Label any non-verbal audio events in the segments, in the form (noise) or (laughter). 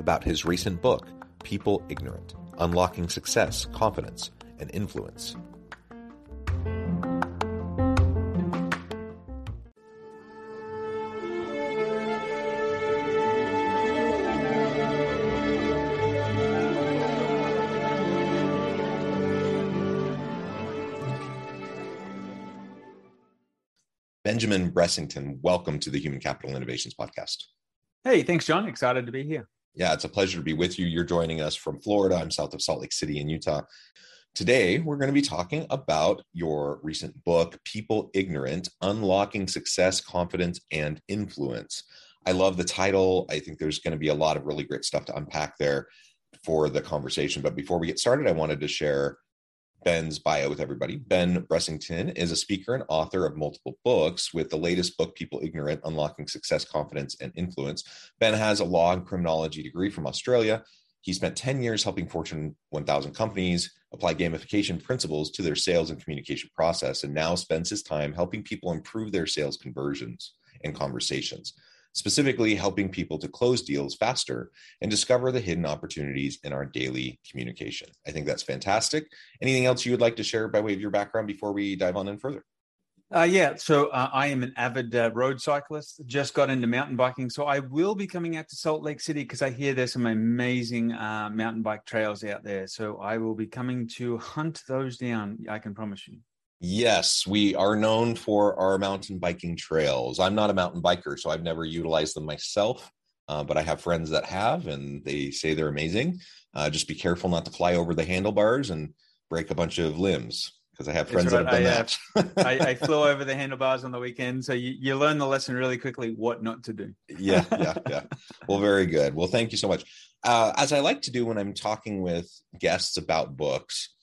about his recent book, People Ignorant Unlocking Success, Confidence, and Influence. Benjamin Bressington, welcome to the Human Capital Innovations Podcast. Hey, thanks, John. Excited to be here. Yeah, it's a pleasure to be with you. You're joining us from Florida. I'm south of Salt Lake City in Utah. Today, we're going to be talking about your recent book, People Ignorant Unlocking Success, Confidence, and Influence. I love the title. I think there's going to be a lot of really great stuff to unpack there for the conversation. But before we get started, I wanted to share Ben's bio with everybody. Ben Bressington is a speaker and author of multiple books, with the latest book, People Ignorant Unlocking Success, Confidence, and Influence. Ben has a law and criminology degree from Australia. He spent 10 years helping Fortune 1000 companies apply gamification principles to their sales and communication process, and now spends his time helping people improve their sales conversions and conversations specifically helping people to close deals faster and discover the hidden opportunities in our daily communication. I think that's fantastic. Anything else you would like to share by way of your background before we dive on in further? Uh, yeah, so uh, I am an avid uh, road cyclist. Just got into mountain biking, so I will be coming out to Salt Lake City because I hear there's some amazing uh, mountain bike trails out there. So I will be coming to hunt those down. I can promise you. Yes, we are known for our mountain biking trails. I'm not a mountain biker, so I've never utilized them myself, uh, but I have friends that have, and they say they're amazing. Uh, just be careful not to fly over the handlebars and break a bunch of limbs because I have friends right. that have done I, that. (laughs) I, I, flew over the handlebars on the weekend, so you, you learn the lesson really quickly what not to do. yeah, yeah, (laughs) yeah. Well, very good. Well, thank you so much. Uh, as I like to do when I'm talking with guests about books,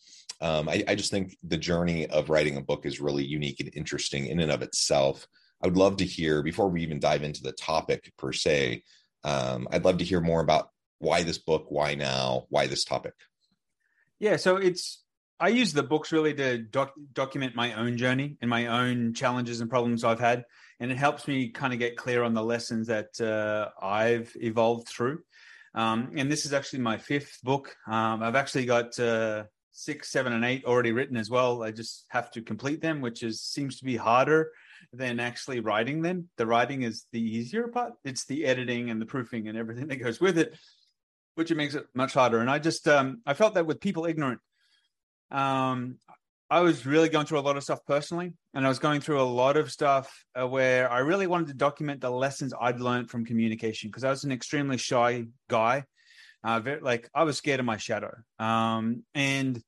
um, I, I just think the journey of writing a book is really unique and interesting in and of itself. I would love to hear before we even dive into the topic per se. Um, I'd love to hear more about why this book, why now, why this topic. Yeah, so it's I use the books really to doc- document my own journey and my own challenges and problems I've had, and it helps me kind of get clear on the lessons that uh, I've evolved through. Um, and this is actually my fifth book. Um, I've actually got uh, six, seven, and eight already written as well. I just have to complete them, which is seems to be harder than actually writing them. The writing is the easier part. It's the editing and the proofing and everything that goes with it, which makes it much harder. And I just um, I felt that with people ignorant, um, I was really going through a lot of stuff personally, and I was going through a lot of stuff uh, where I really wanted to document the lessons I'd learned from communication because I was an extremely shy guy. Uh, like I was scared of my shadow, um, and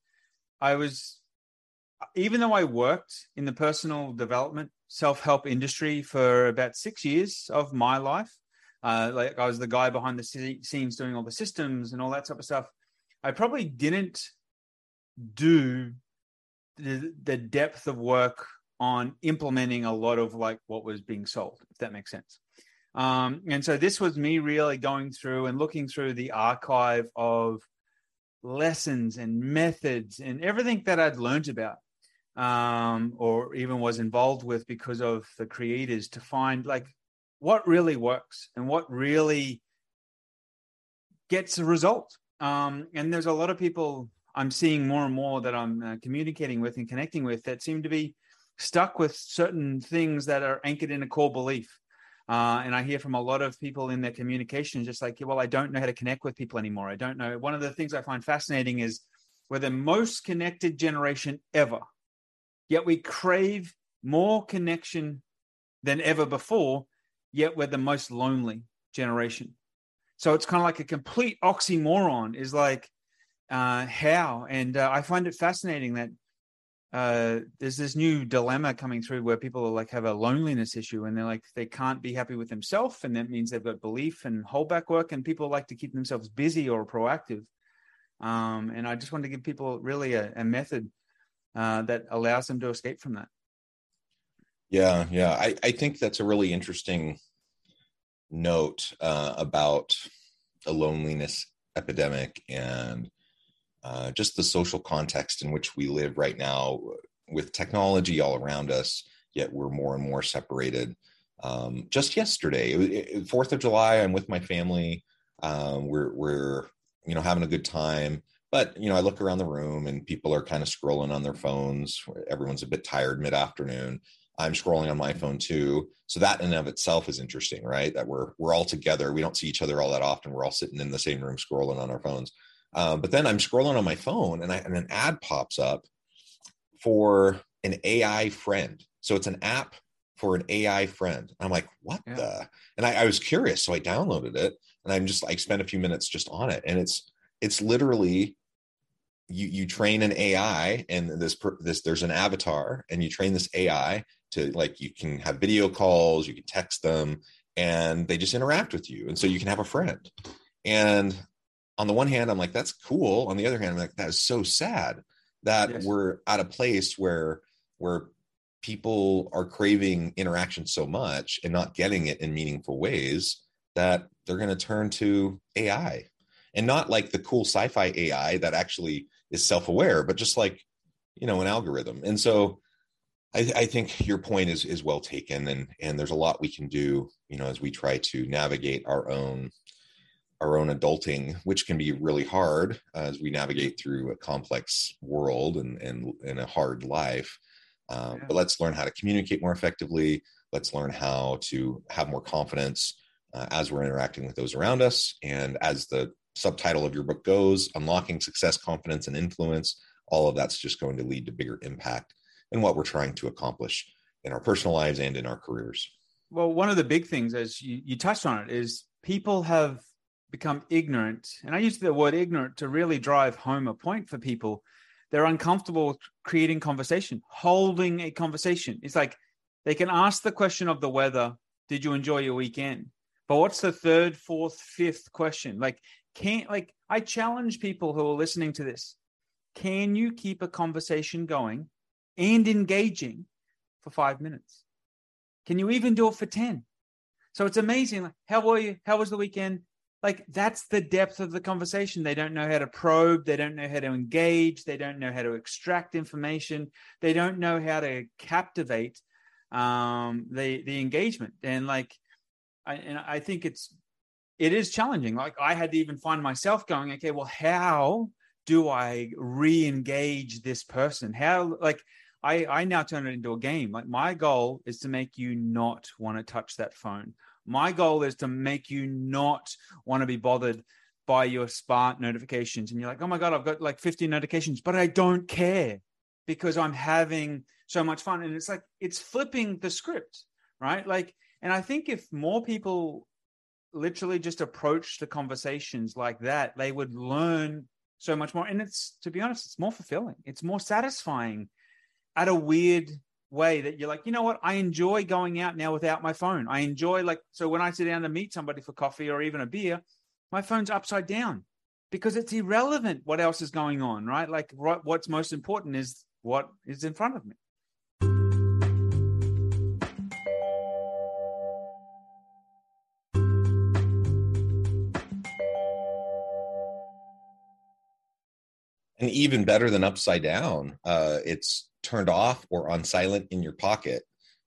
I was, even though I worked in the personal development self help industry for about six years of my life, uh, like I was the guy behind the scenes doing all the systems and all that type of stuff. I probably didn't do the, the depth of work on implementing a lot of like what was being sold, if that makes sense. Um, and so this was me really going through and looking through the archive of lessons and methods and everything that I'd learned about um, or even was involved with because of the creators to find like what really works and what really gets a result. Um, and there's a lot of people I'm seeing more and more that I'm uh, communicating with and connecting with that seem to be stuck with certain things that are anchored in a core belief. Uh, and I hear from a lot of people in their communication, just like, well, I don't know how to connect with people anymore. I don't know. One of the things I find fascinating is we're the most connected generation ever, yet we crave more connection than ever before, yet we're the most lonely generation. So it's kind of like a complete oxymoron is like, uh, how? And uh, I find it fascinating that uh, there's this new dilemma coming through where people are like have a loneliness issue and they're like they can't be happy with themselves and that means they've got belief and holdback work and people like to keep themselves busy or proactive. Um, and i just want to give people really a, a method uh, that allows them to escape from that. Yeah yeah. I, I think that's a really interesting note uh, about a loneliness epidemic and uh, just the social context in which we live right now with technology all around us, yet we're more and more separated. Um, just yesterday, Fourth of July, I'm with my family. Um, we're we're you know having a good time, but you know I look around the room and people are kind of scrolling on their phones. Everyone's a bit tired mid afternoon. I'm scrolling on my phone too. So that in and of itself is interesting, right? That we're we're all together. We don't see each other all that often. We're all sitting in the same room scrolling on our phones. Um, but then I'm scrolling on my phone and, I, and an ad pops up for an AI friend. So it's an app for an AI friend. I'm like, what yeah. the? And I, I, was curious, so I downloaded it, and I'm just like spent a few minutes just on it, and it's it's literally you you train an AI, and this this there's an avatar, and you train this AI to like you can have video calls, you can text them, and they just interact with you, and so you can have a friend. And on the one hand, I'm like, that's cool. On the other hand, I'm like, that is so sad that yes. we're at a place where where people are craving interaction so much and not getting it in meaningful ways that they're going to turn to AI and not like the cool sci-fi AI that actually is self-aware, but just like you know an algorithm. And so I, I, think your point is is well taken, and and there's a lot we can do, you know, as we try to navigate our own our own adulting, which can be really hard as we navigate through a complex world and and, and a hard life. Um, yeah. But let's learn how to communicate more effectively. Let's learn how to have more confidence uh, as we're interacting with those around us. And as the subtitle of your book goes, unlocking success, confidence, and influence. All of that's just going to lead to bigger impact in what we're trying to accomplish in our personal lives and in our careers. Well, one of the big things, as you, you touched on it, is people have become ignorant, and I use the word ignorant to really drive home a point for people. They're uncomfortable creating conversation, holding a conversation. It's like they can ask the question of the weather, did you enjoy your weekend? But what's the third, fourth, fifth question? Like, can't like I challenge people who are listening to this. Can you keep a conversation going and engaging for five minutes? Can you even do it for 10? So it's amazing. How were you? How was the weekend? Like that's the depth of the conversation. They don't know how to probe. They don't know how to engage. They don't know how to extract information. They don't know how to captivate um the the engagement. And like i and i think it's it is challenging. Like i had to even find myself going okay well how do i re-engage this person? How like i i now turn it into a game. Like my goal is to make you not want to touch that phone my goal is to make you not want to be bothered by your Spark notifications. And you're like, oh my God, I've got like 15 notifications, but I don't care because I'm having so much fun. And it's like, it's flipping the script, right? Like, and I think if more people literally just approach the conversations like that, they would learn so much more. And it's, to be honest, it's more fulfilling, it's more satisfying at a weird way that you're like, you know what? I enjoy going out now without my phone. I enjoy like so when I sit down to meet somebody for coffee or even a beer, my phone's upside down because it's irrelevant what else is going on, right? Like what's most important is what is in front of me. And even better than upside down, uh, it's turned off or on silent in your pocket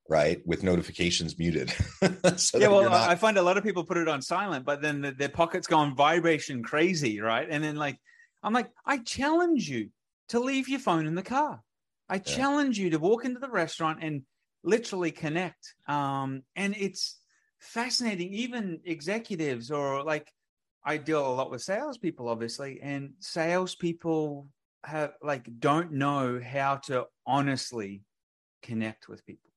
right with notifications muted (laughs) so yeah well not... i find a lot of people put it on silent but then the, their pockets go on vibration crazy right and then like i'm like i challenge you to leave your phone in the car i yeah. challenge you to walk into the restaurant and literally connect um and it's fascinating. Even executives or like I deal a lot with salespeople, obviously, and salespeople have like don't know how to honestly connect with people.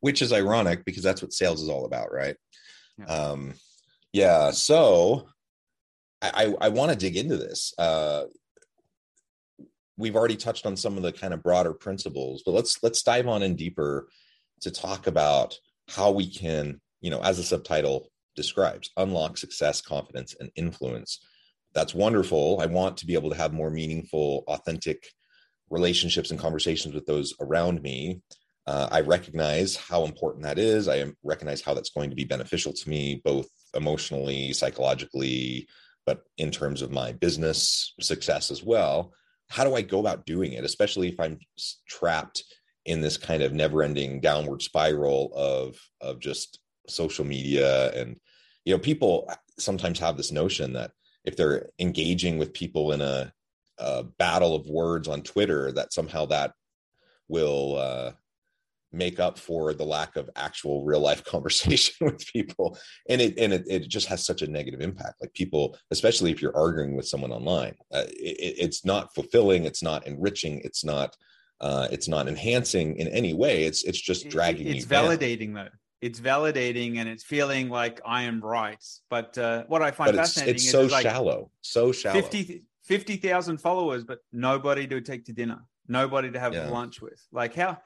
Which is ironic because that's what sales is all about, right? Yeah. Um, yeah. So I, I, I want to dig into this. Uh, we've already touched on some of the kind of broader principles, but let's let's dive on in deeper to talk about how we can, you know, as the subtitle describes, unlock success, confidence, and influence. That's wonderful. I want to be able to have more meaningful, authentic relationships and conversations with those around me. Uh, I recognize how important that is. I recognize how that's going to be beneficial to me, both emotionally, psychologically, but in terms of my business success as well how do I go about doing it, especially if I'm trapped in this kind of never-ending downward spiral of of just social media and you know people sometimes have this notion that if they're engaging with people in a, a battle of words on Twitter that somehow that will uh, make up for the lack of actual real life (laughs) conversation with people. And it and it, it just has such a negative impact. Like people especially if you're arguing with someone online uh, it, it's not fulfilling it's not enriching it's not uh, it's not enhancing in any way. It's it's just dragging it's you validating down. though it's validating and it's feeling like i am right. But uh, what i find but fascinating it's, it's so like shallow so shallow. 50 50,000 followers but nobody to take to dinner nobody to have yeah. lunch with. Like how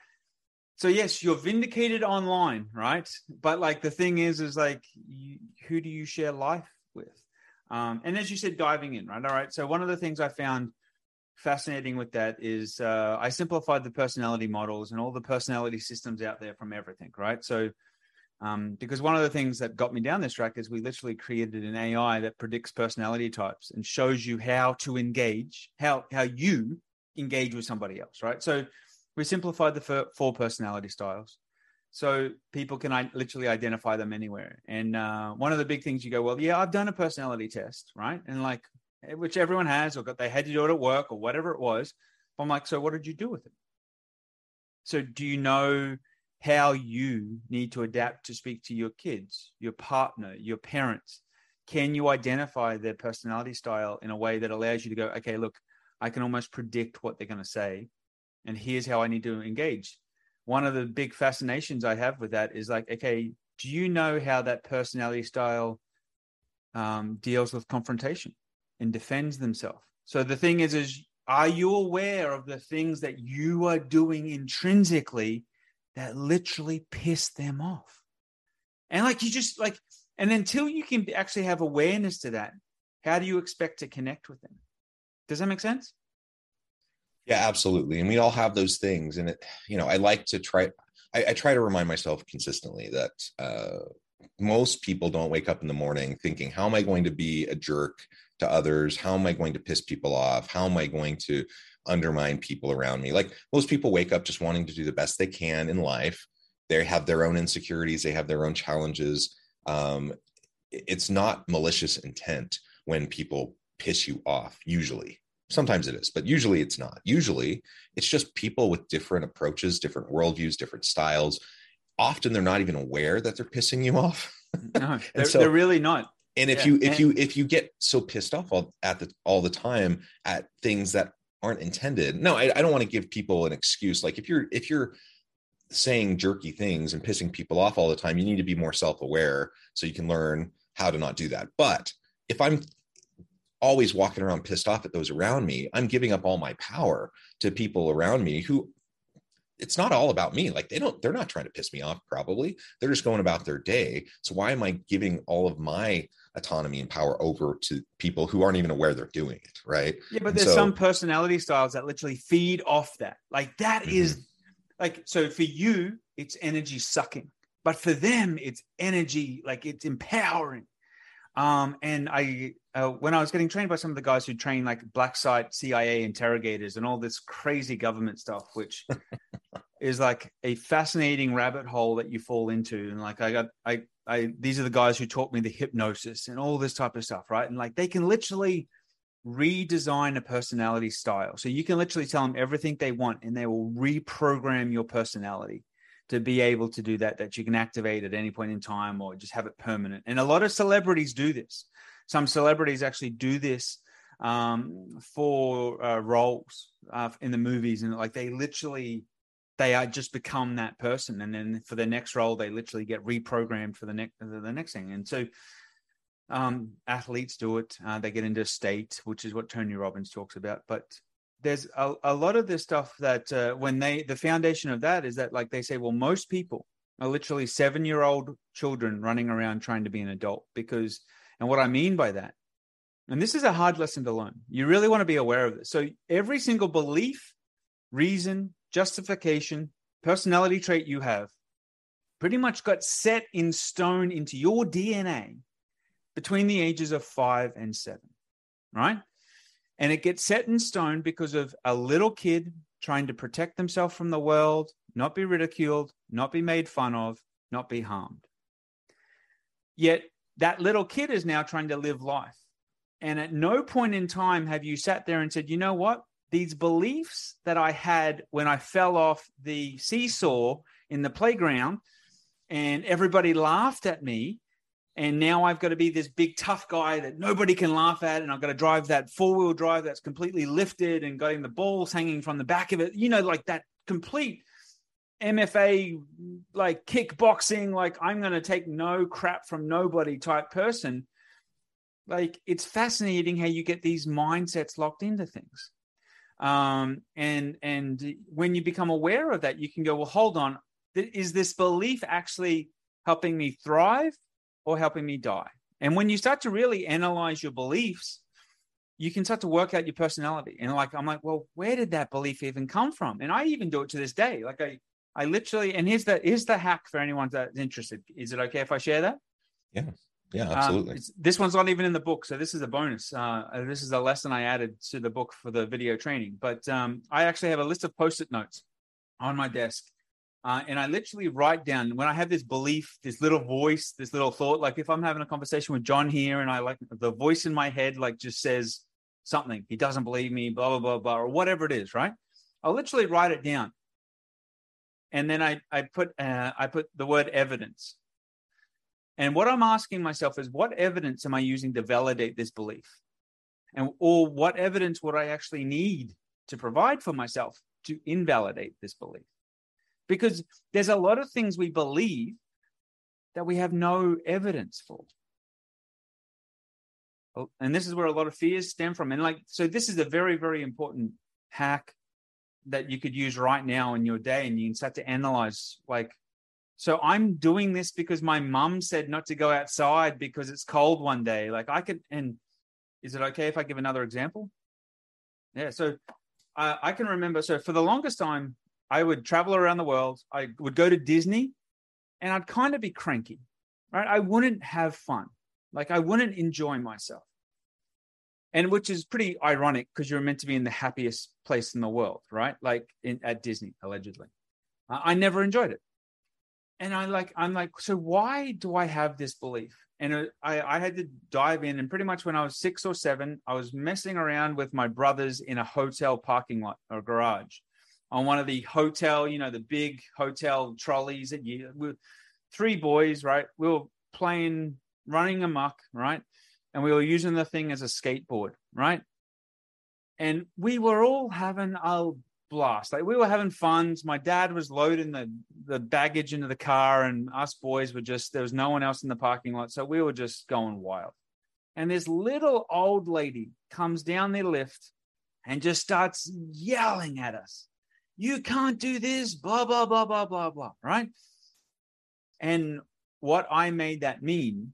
so yes you're vindicated online right? But like the thing is is like you, who do you share life with? Um, and as you said diving in right? All right so one of the things i found fascinating with that is uh, i simplified the personality models and all the personality systems out there from everything right? So um, because one of the things that got me down this track is we literally created an ai that predicts personality types and shows you how to engage how how you engage with somebody else right? So we simplified the four personality styles. So people can literally identify them anywhere. And uh, one of the big things you go well yeah i've done a personality test right? And like eh, which everyone has or got they had to do it at work or whatever it was. I'm like so what did you do with it? So do you know how you need to adapt to speak to your kids your partner your parents can you identify their personality style in a way that allows you to go okay look i can almost predict what they're going to say and here's how I need to engage. One of the big fascinations I have with that is like, okay, do you know how that personality style um, deals with confrontation and defends themselves? So the thing is, is are you aware of the things that you are doing intrinsically that literally piss them off? And like you just like, and until you can actually have awareness to that, how do you expect to connect with them? Does that make sense? Yeah, absolutely. And we all have those things. And it, you know, I like to try, I, I try to remind myself consistently that uh, most people don't wake up in the morning thinking, how am I going to be a jerk to others? How am I going to piss people off? How am I going to undermine people around me? Like most people wake up just wanting to do the best they can in life. They have their own insecurities, they have their own challenges. Um, it's not malicious intent when people piss you off, usually Sometimes it is, but usually it's not. Usually it's just people with different approaches, different worldviews, different styles. Often they're not even aware that they're pissing you off. (laughs) no, they're, so, they're really not. And if yeah. you if and, you if you get so pissed off all at the all the time at things that aren't intended, no, I, I don't want to give people an excuse. Like if you're if you're saying jerky things and pissing people off all the time, you need to be more self aware so you can learn how to not do that. But if I'm always walking around pissed off at those around me, I'm giving up all my power to people around me who it's not all about me. Like they don't, they're not trying to piss me off, probably. They're just going about their day. So why am I giving all of my autonomy and power over to people who aren't even aware they're doing it? Right. Yeah, but and there's so, some personality styles that literally feed off that. Like that mm-hmm. is like so for you, it's energy sucking. But for them, it's energy, like it's empowering. Um, and I, uh, when I was getting trained by some of the guys who train like black site CIA interrogators and all this crazy government stuff, which (laughs) is like a fascinating rabbit hole that you fall into. And like I got, I, I, these are the guys who taught me the hypnosis and all this type of stuff, right? And like they can literally redesign a personality style. So you can literally tell them everything they want and they will reprogram your personality. To be able to do that that you can activate at any point in time or just have it permanent. And a lot of celebrities do this. Some celebrities actually do this um, for uh, roles uh, in the movies and like they literally they are just become that person. And then for the next role they literally get reprogrammed for the next the next thing. And so um, athletes do it. Uh, they get into a state which is what tony robbins talks about. But there's a, a lot of this stuff that uh, when they the foundation of that is that like they say well most people are literally seven year old children running around trying to be an adult because and what i mean by that and this is a hard lesson to learn. You really want to be aware of this. So every single belief reason justification personality trait you have pretty much got set in stone into your dna between the ages of five and seven right and it gets set in stone because of a little kid trying to protect themselves from the world, not be ridiculed, not be made fun of, not be harmed. Yet that little kid is now trying to live life. And at no point in time have you sat there and said, you know what? These beliefs that I had when I fell off the seesaw in the playground and everybody laughed at me and now I've got to be this big tough guy that nobody can laugh at, and I've got to drive that four wheel drive that's completely lifted and getting the balls hanging from the back of it. You know, like that complete MMA, like kickboxing, like I'm going to take no crap from nobody type person. Like it's fascinating how you get these mindsets locked into things. Um, and and when you become aware of that, you can go, well, hold on, is this belief actually helping me thrive or helping me die. And when you start to really analyze your beliefs, you can start to work out your personality. And like, I'm like, well, where did that belief even come from? And I even do it to this day. Like I, I literally, and here's the, here's the hack for anyone that's interested. Is it okay if I share that? Yeah. Yeah, um, absolutely. Um, this one's not even in the book, so this is a bonus. Uh, this is a lesson I added to the book for the video training. But um, I actually have a list of post-it notes on my desk, uh, and I literally write down when I have this belief, this little voice, this little thought. Like if I'm having a conversation with John here, and I like the voice in my head, like just says something. He doesn't believe me, blah blah blah blah, or whatever it is. Right? I'll literally write it down, and then I I put uh, I put the word evidence. And what I'm asking myself is, what evidence am I using to validate this belief? And or what evidence would I actually need to provide for myself to invalidate this belief? Because there's a lot of things we believe that we have no evidence for. Oh, and this is where a lot of fears stem from. And like, so this is a very, very important hack that you could use right now in your day. And you can start to analyze, like, so I'm doing this because my mum said not to go outside because it's cold one day. Like, I could, and is it okay if I give another example? Yeah. So uh, I can remember, so for the longest time, I would travel around the world. I would go to Disney and I'd kind of be cranky, right? I wouldn't have fun. Like I wouldn't enjoy myself. And which is pretty ironic because you're meant to be in the happiest place in the world, right? Like in, at Disney, allegedly. Uh, I never enjoyed it. And I like, I'm like, so why do I have this belief? And I, I had to dive in. And pretty much when I was six or seven, I was messing around with my brothers in a hotel parking lot or garage on one of the hotel, you know, the big hotel trolleys that you we three boys, right? We were playing running amok, right? And we were using the thing as a skateboard, right? And we were all having a blast. Like we were having fun. My dad was loading the the baggage into the car, and us boys were just there was no one else in the parking lot, so we were just going wild. And this little old lady comes down the lift and just starts yelling at us you can't do this, blah, blah, blah, blah, blah, blah, right? And what I made that mean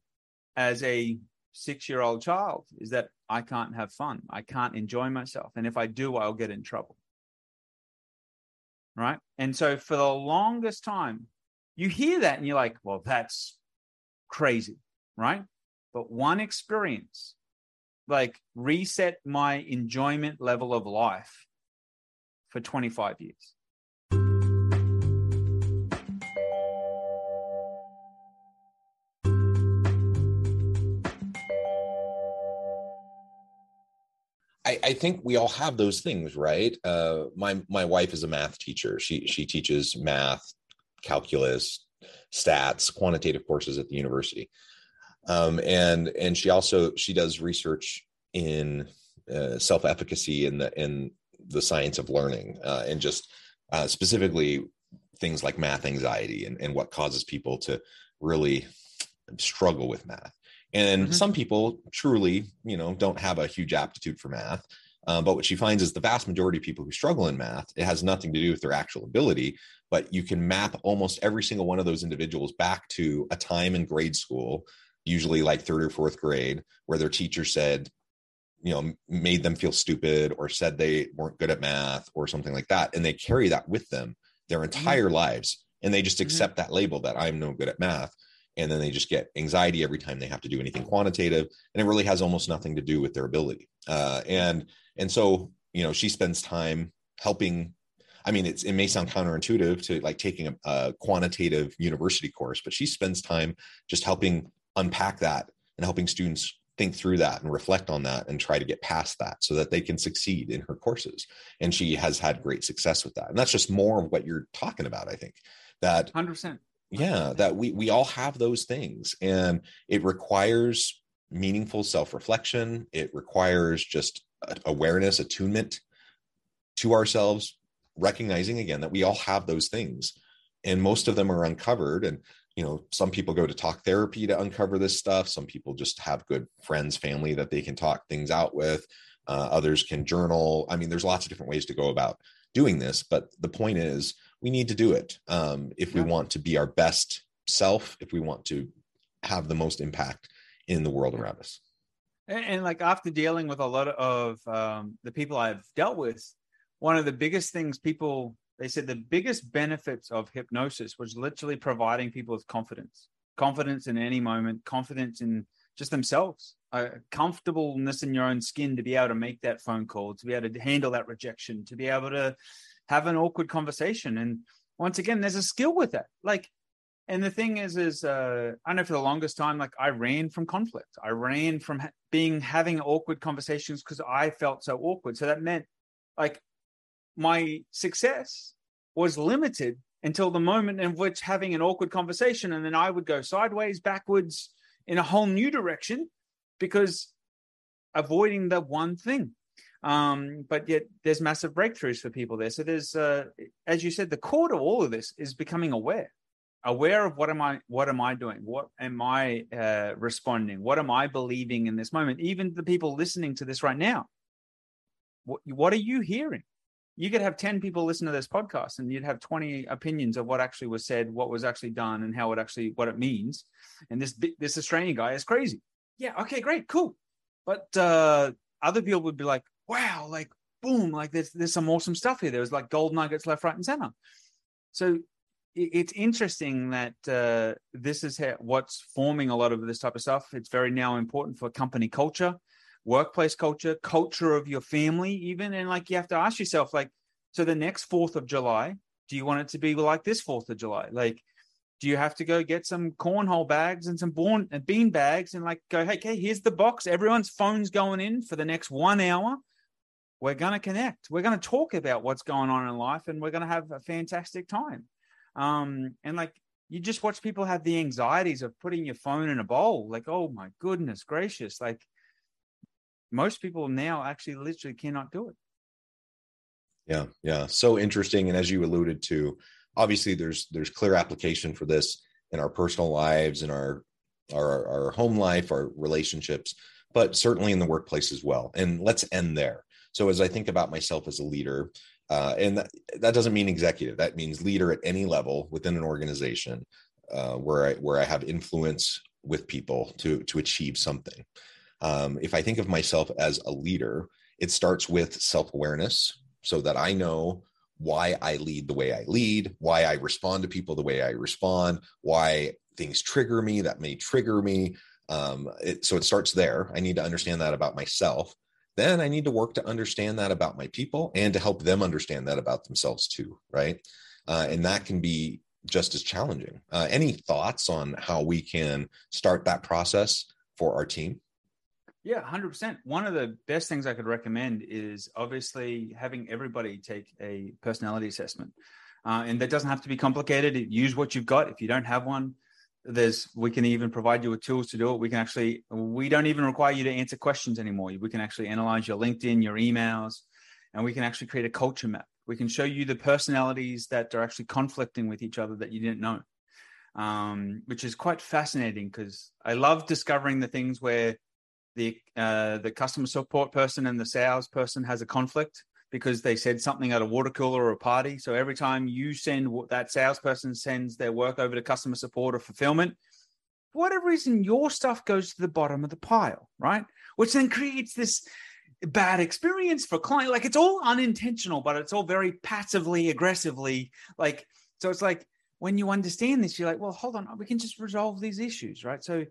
as a six year old child is that I can't have fun. I can't enjoy myself. And if I do, I'll get in trouble. Right. And so for the longest time, you hear that and you're like, well, that's crazy. Right. But one experience like reset my enjoyment level of life for 25 years. I, I, think we all have those things, right? Uh, my my wife is a math teacher. She she teaches math calculus, stats, quantitative courses at the university. Um, and and she also she does research in uh, self efficacy in the in the science of learning uh, and just uh, specifically things like math anxiety and, and what causes people to really struggle with math. And mm-hmm. some people truly, you know, don't have a huge aptitude for math. Um, but what she finds is the vast majority of people who struggle in math, it has nothing to do with their actual ability, but you can map almost every single one of those individuals back to a time in grade school, usually like third or fourth grade, where their teacher said, you know, made them feel stupid or said they weren't good at math or something like that. And they carry that with them their mm-hmm. entire mm-hmm. lives. And they just mm-hmm. accept mm-hmm. that label that I'm no good at math. And then they just get anxiety every time they have to do anything quantitative. And it really has almost nothing to do with their ability. Uh, and and so, you know, she spends time helping. I mean, it's, it may sound counterintuitive to like taking a, a quantitative university course, but she spends time just helping unpack that and helping students think through that and reflect on that and try to get past that so that they can succeed in her courses. And she has had great success with that. And that's just more of what you're talking about, I think. That 100%. Yeah, that we we all have those things and it requires meaningful self-reflection. It requires just awareness, attunement to ourselves, recognizing again that we all have those things. And most of them are uncovered. And, you know, some people go to talk therapy to uncover this stuff. Some people just have good friends, family that they can talk things out with. Uh, others can journal. I mean, there's lots of different ways to go about doing this. But the point is, we need to do it um, if we want to be our best self, if we want to have the most impact in the world around us and, and like after dealing with a lot of um, the people I've dealt with, one of the biggest things people they said the biggest benefits of hypnosis was literally providing people with confidence, confidence in any moment, confidence in just themselves, a comfortableness in your own skin to be able to make that phone call, to be able to handle that rejection, to be able to have an awkward conversation. And once again, there's a skill with that. Like and the thing is is uh, i know for the longest time like i ran from conflict i ran from ha- being having awkward conversations because i felt so awkward so that meant like my success was limited until the moment in which having an awkward conversation and then i would go sideways backwards in a whole new direction because avoiding the one thing. Um, but yet there's massive breakthroughs for people there. So there's uh, as you said the core to all of this is becoming aware aware of what am i what am i doing? What am i uh, responding? What am i believing in this moment? Even the people listening to this right now. What, what are you hearing you could have 10 people listen to this podcast and you'd have 20 opinions of what actually was said what was actually done and how it actually what it means. And this this australian guy is crazy. Yeah okay great cool. But uh other people would be like wow like boom like there's there's some awesome stuff here. There's like gold nuggets left right and center. So it's interesting that uh, this is how, what's forming a lot of this type of stuff. It's very now important for company culture, workplace culture, culture of your family, even. And like you have to ask yourself, like, so the next Fourth of July, do you want it to be like this Fourth of July? Like, do you have to go get some cornhole bags and some born, uh, bean bags and like go, hey, okay, here's the box. Everyone's phone's going in for the next one hour. We're going to connect. We're going to talk about what's going on in life and we're going to have a fantastic time um, and like you just watch people have the anxieties of putting your phone in a bowl. Like, oh my goodness gracious. Like most people now actually literally cannot do it. Yeah, yeah. So interesting. And as you alluded to, obviously there's there's clear application for this in our personal lives, in our our our home life, our relationships, but certainly in the workplace as well. And let's end there. So as I think about myself as a leader, uh, and that, that, doesn't mean executive. That means leader at any level within an organization uh, where I where I have influence with people to to achieve something. Um, if I think of myself as a leader, it starts with self awareness, so that I know why I lead the way I lead, why I respond to people the way I respond, why things trigger me that may trigger me. Um, it, so it starts there. I need to understand that about myself then I need to work to understand that about my people and to help them understand that about themselves too, right? Uh, and that can be just as challenging. Uh, any thoughts on how we can start that process for our team? Yeah, 100%. One of the best things I could recommend is obviously having everybody take a personality assessment. uh, and that doesn't have to be complicated. Use what you've got. If you don't have one, there's we can even provide you with tools to do it. We can actually we don't even require you to answer questions anymore. We can actually analyze your LinkedIn, your emails, and we can actually create a culture map. We can show you the personalities that are actually conflicting with each other that you didn't know, um, which is quite fascinating because I love discovering the things where the uh, the customer support person and the sales person has a conflict because they said something at a water cooler or a party. So every time you send that salesperson sends their work over to customer support or fulfillment, for whatever reason, your stuff goes to the bottom of the pile, right? Which then creates this bad experience for client. Like it's all unintentional, but it's all very passively, aggressively. Like, so it's like when you understand this, you're like, well, hold on, we can just resolve these issues, right? So,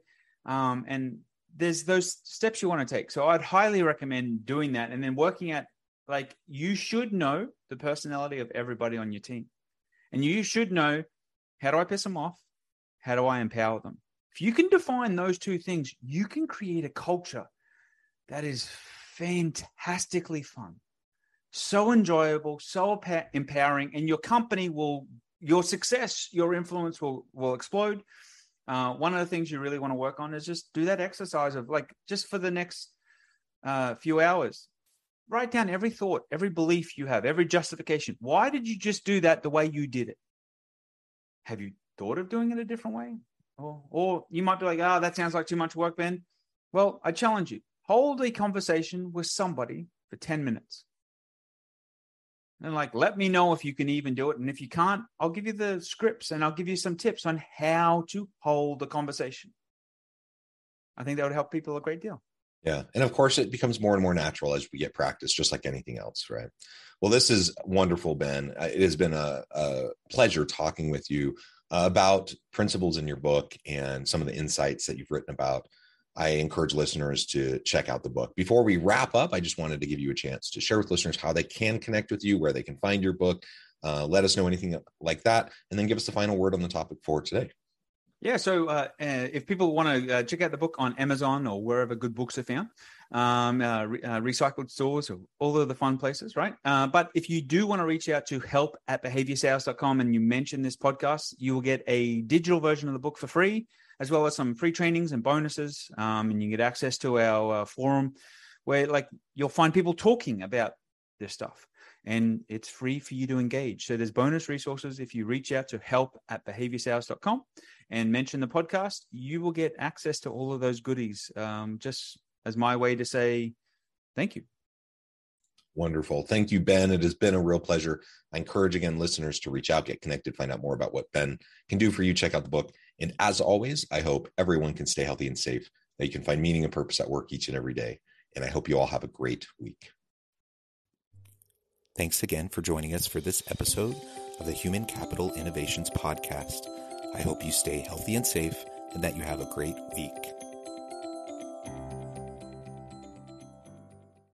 um, and there's those steps you want to take. So I'd highly recommend doing that and then working at like you should know the personality of everybody on your team. And you should know how do I piss them off? How do I empower them? If you can define those two things, you can create a culture that is fantastically fun, so enjoyable, so empowering, and your company will, your success, your influence will will explode. Uh, one of the things you really want to work on is just do that exercise of like just for the next uh, few hours, write down every thought, every belief you have, every justification. Why did you just do that the way you did it? Have you thought of doing it a different way? Or, or you might be like, oh, that sounds like too much work, Ben. Well, I challenge you hold a conversation with somebody for 10 minutes. And like, let me know if you can even do it. And if you can't, I'll give you the scripts and I'll give you some tips on how to hold the conversation. I think that would help people a great deal. Yeah. And of course, it becomes more and more natural as we get practice, just like anything else, right? Well, this is wonderful, Ben. It has been a, a pleasure talking with you about principles in your book and some of the insights that you've written about. I encourage listeners to check out the book. Before we wrap up, I just wanted to give you a chance to share with listeners how they can connect with you, where they can find your book. Uh, let us know anything like that, and then give us the final word on the topic for today. Yeah, so uh, uh, if people want to uh, check out the book on Amazon or wherever good books are found, um, uh, re- uh, recycled stores or all of the fun places, right? Uh, but if you do want to reach out to help at behaviorsales.com and you mention this podcast, you will get a digital version of the book for free, as well as some free trainings and bonuses. Um, and you get access to our forum where like you'll find people talking about this stuff and it's free for you to engage. So there's bonus resources if you reach out to help at behaviorsales.com and mention the podcast, you will get access to all of those goodies. Um, just as my way to say thank you. Wonderful. Thank you, Ben. It has been a real pleasure. I encourage again listeners to reach out, get connected, find out more about what Ben can do for you. Check out the book. And as always, I hope everyone can stay healthy and safe, that you can find meaning and purpose at work each and every day. And I hope you all have a great week. Thanks again for joining us for this episode of the Human Capital Innovations Podcast. I hope you stay healthy and safe and that you have a great week.